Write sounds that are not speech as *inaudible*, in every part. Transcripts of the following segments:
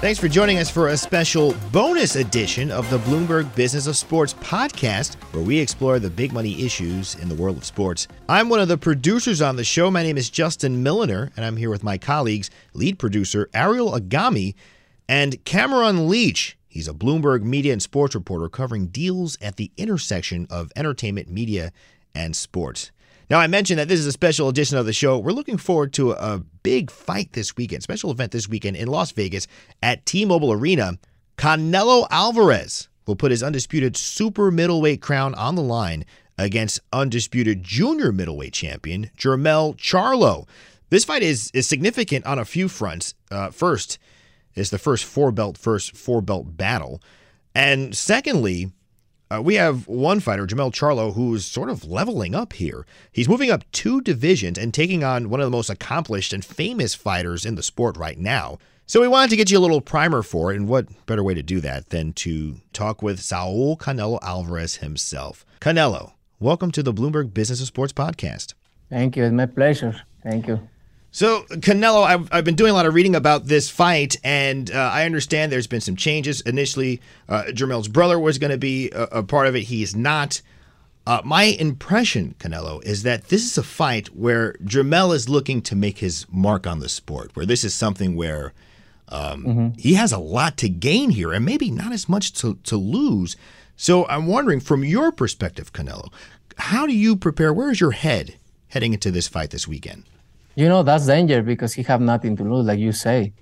Thanks for joining us for a special bonus edition of the Bloomberg Business of Sports podcast, where we explore the big money issues in the world of sports. I'm one of the producers on the show. My name is Justin Milliner, and I'm here with my colleagues, lead producer Ariel Agami and Kamaron Leach. He's a Bloomberg media and sports reporter covering deals at the intersection of entertainment, media, and sports. Now, I mentioned that this is a special edition of the show. We're looking forward to a big fight this weekend, special event this weekend in Las Vegas at T Mobile Arena. Canelo Alvarez will put his undisputed super middleweight crown on the line against undisputed junior middleweight champion Jermell Charlo. This fight is, is significant on a few fronts. Uh, first, it's the first four belt, first four belt battle. And secondly, uh, we have one fighter, Jermell Charlo, who's sort of leveling up here. He's moving up two divisions and taking on one of the most accomplished and famous fighters in the sport right now. So we wanted to get you a little primer for it, and what better way to do that than to talk with Saul Canelo Alvarez himself. Canelo, welcome to the Bloomberg Business of Sports podcast. Thank you. It's my pleasure. Thank you. So, Canelo, I've, I've been doing a lot of reading about this fight, and uh, I understand there's been some changes. Initially, uh, Jermell's brother was going to be a, a, part of it. He is not. Uh, my impression, Canelo, is that this is a fight where Jermell is looking to make his mark on the sport, where this is something where um, mm-hmm. he has a lot to gain here and maybe not as much to, to lose. So, I'm wondering, from your perspective, Canelo, how do you prepare? Where is your head heading into this fight this weekend? You know that's danger because he have nothing to lose like you say.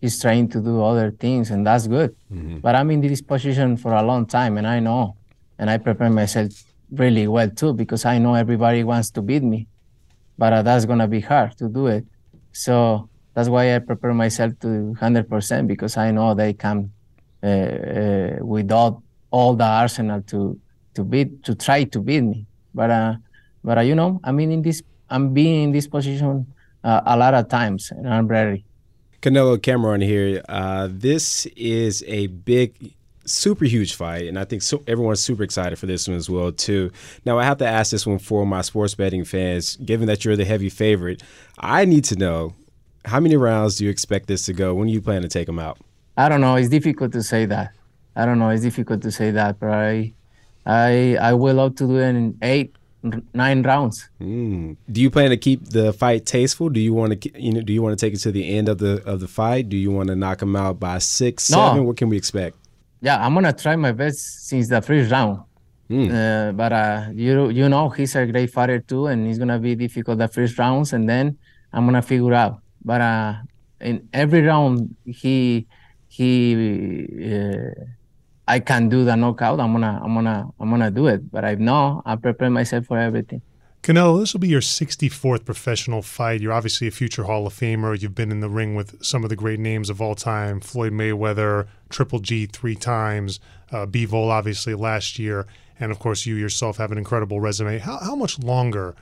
He's trying to do other things and that's good. Mm-hmm. but i'm in this position for a long time and i know. And i prepare myself really well too because i know everybody wants to beat me. But uh, that's gonna be hard to do it. So that's why i prepare myself to 100% because i know they come uh, uh, without all the arsenal to to beat to try to beat me. But uh but uh, you know i mean in this i'm being in this position uh, a lot of times, and I'm. Canelo Kamaron here. Uh, this is a big super huge fight, and I think so, everyone's super excited for this one as well too. Now, I have to ask this one for my sports betting fans. Given that you're the heavy favorite, I need to know how many rounds do you expect this to go? When do you plan to take them out? I don't know. It's difficult to say that. I don't know. It's difficult to say that, but I, I, I will love to do it in eight nine rounds. Mm. Do you plan to keep the fight tasteful? Do you want to you know do you want to take it to the end of the of the fight? Do you want to knock him out by six, no. seven? What can we expect? Yeah, I'm gonna try my best since the first round. Mm. Uh, but uh, you you know he's a great fighter too, and he's gonna be difficult the first rounds, and then I'm gonna figure out. But uh, in every round he he uh, I can do the knockout, I'm gonna I'm gonna I'm gonna do it. But I know I prepare myself for everything. Canelo, this will be your 64th professional fight. You're obviously a future Hall of Famer. You've been in the ring with some of the great names of all time Floyd Mayweather, Triple G three times, uh, Bivol obviously last year, and of course, you yourself have an incredible resume. How, how much longer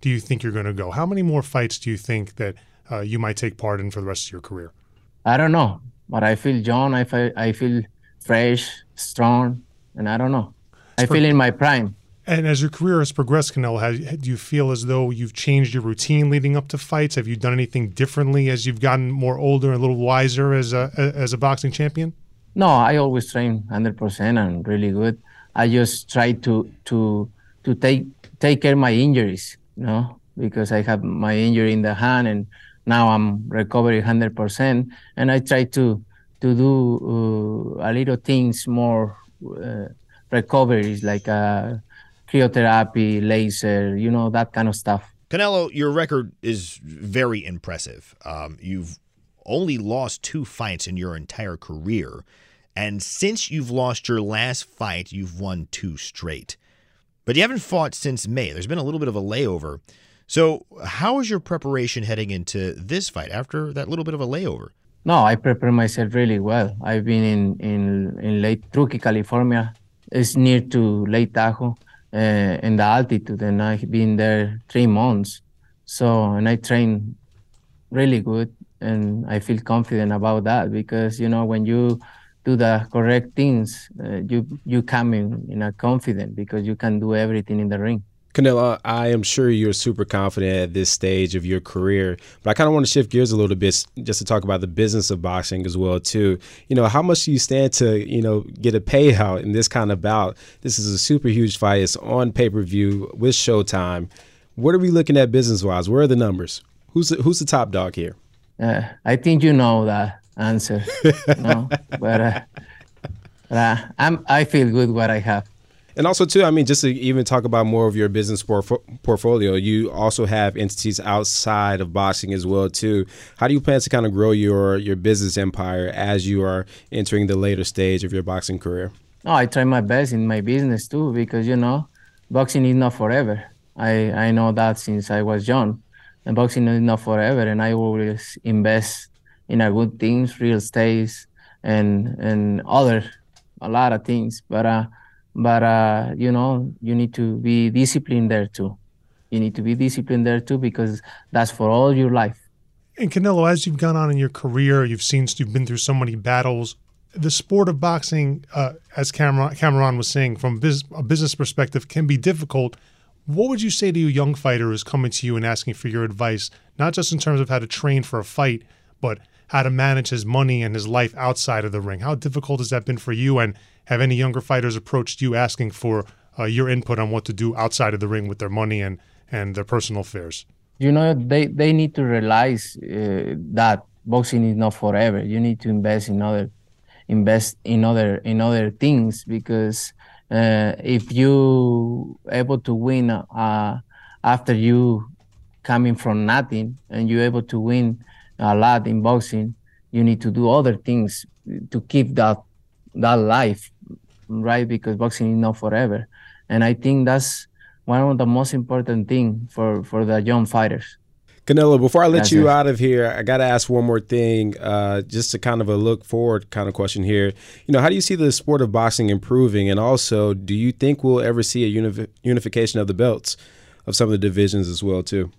do you think you're going to go? How many more fights do you think that uh, you might take part in for the rest of your career? I don't know, but I feel John. I feel, I feel fresh, strong, and I don't know. I feel in my prime. And as your career has progressed, Canelo, do you feel as though you've changed your routine leading up to fights? Have you done anything differently as you've gotten more older and a little wiser as a as a boxing champion? No, I always train 100% and really good. I just try to to to take take care of my injuries, you know, because I have my injury in the hand and now I'm recovering 100%. And I try to to do uh, a little things more uh, recoveries like uh, cryotherapy, laser, you know, that kind of stuff. Canelo, your record is very impressive. Um, you've only lost two fights in your entire career. And since you've lost your last fight, you've won two straight. But you haven't fought since May. There's been a little bit of a layover. So, how is your preparation heading into this fight after that little bit of a layover? No, I prepare myself really well. I've been in in in Lake Truckee, California. It's near to Lake Tahoe, uh, in the altitude, and I've been there three months. So, and I train really good, and I feel confident about that because you know when you do the correct things, uh, you you come in in a confident because you can do everything in the ring. Canelo, I am sure you're super confident at this stage of your career, but I kind of want to shift gears a little bit just to talk about the business of boxing as well too. You know, how much do you stand to, you know, get a payout in this kind of bout? This is a super huge fight. It's on pay-per-view with Showtime. What are we looking at business-wise? Where are the numbers? Who's the, who's the top dog here? Uh, I think you know the answer, no? *laughs* but, uh, but uh, I'm I feel good what I have. And also, too, I mean, just to even talk about more of your business porf- portfolio, you also have entities outside of boxing as well, too. How do you plan to kind of grow your your business empire as you are entering the later stage of your boxing career? Oh, I try my best in my business too, because you know, boxing is not forever. I I know that since I was young, and boxing is not forever, and I always invest in a good things, real estate, and and other a lot of things, but uh but uh, you know you need to be disciplined there too. You need to be disciplined there too because that's for all your life. And canelo as you've gone on in your career you've seen you've been through so many battles. The sport of boxing uh, as kamaron, kamaron was saying from a business perspective can be difficult. What would you say to a young fighter who's coming to you and asking for your advice not just in terms of how to train for a fight but how to manage his money and his life outside of the ring how difficult has that been for you and have any younger fighters approached you asking for uh, your input on what to do outside of the ring with their money and and their personal affairs? You know, they they need to realize uh, that boxing is not forever. You need to invest in other invest in other in other things because uh, if you able to win uh, after you coming from nothing and you're able to win a lot in boxing, you need to do other things to keep that that life, right? Because boxing is not forever, and I think that's one of the most important thing for for the young fighters. Canelo, before I let that's you it. out of here, I got to ask one more thing, uh, just to kind of a look forward kind of question here. You know, how do you see the sport of boxing improving, and also, do you think we'll ever see a unif- unification of the belts of some of the divisions as well, too?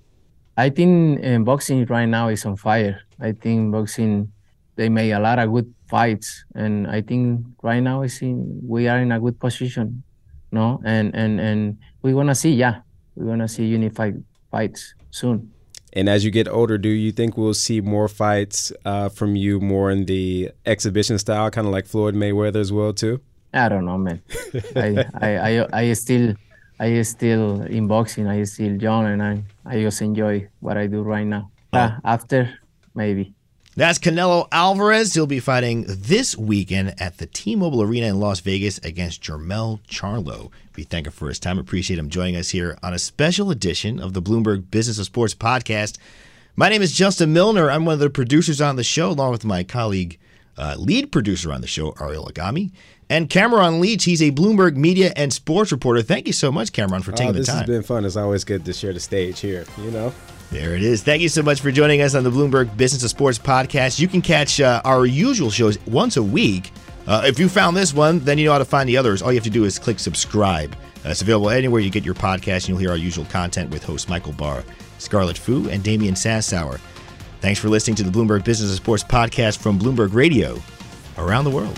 I think uh, boxing right now is on fire. I think boxing they made a lot of good fights, and I think right now is in, we are in a good position, no, and and and we wanna see, yeah, we wanna see unified fights soon. And as you get older, do you think we'll see more fights uh, from you more in the exhibition style, kind of like Floyd Mayweather as well too? I don't know, man. *laughs* I, I, I, I still, I still in boxing. I still young, and I, I just enjoy what I do right now. Oh. Uh, after, maybe. That's Canelo Alvarez. He'll be fighting this weekend at the T Mobile Arena in Las Vegas against Jermell Charlo. We thank him for his time. Appreciate him joining us here on a special edition of the Bloomberg Business of Sports podcast. My name is Justin Milliner. I'm one of the producers on the show, along with my colleague, uh, lead producer on the show, Ariel Agami. And Kamaron Leach, he's a Bloomberg media and sports reporter. Thank you so much, Kamaron, for taking oh, the time. This has been fun. It's always good to share the stage here, you know? There it is. Thank you so much for joining us on the Bloomberg Business of Sports podcast. You can catch uh, our usual shows once a week. Uh, if you found this one, then you know how to find the others. All you have to do is click subscribe. Uh, it's available anywhere you get your podcast, and you'll hear our usual content with hosts Michael Barr, Scarlet Fu, and Damian Sassower. Thanks for listening to the Bloomberg Business of Sports podcast from Bloomberg Radio around the world.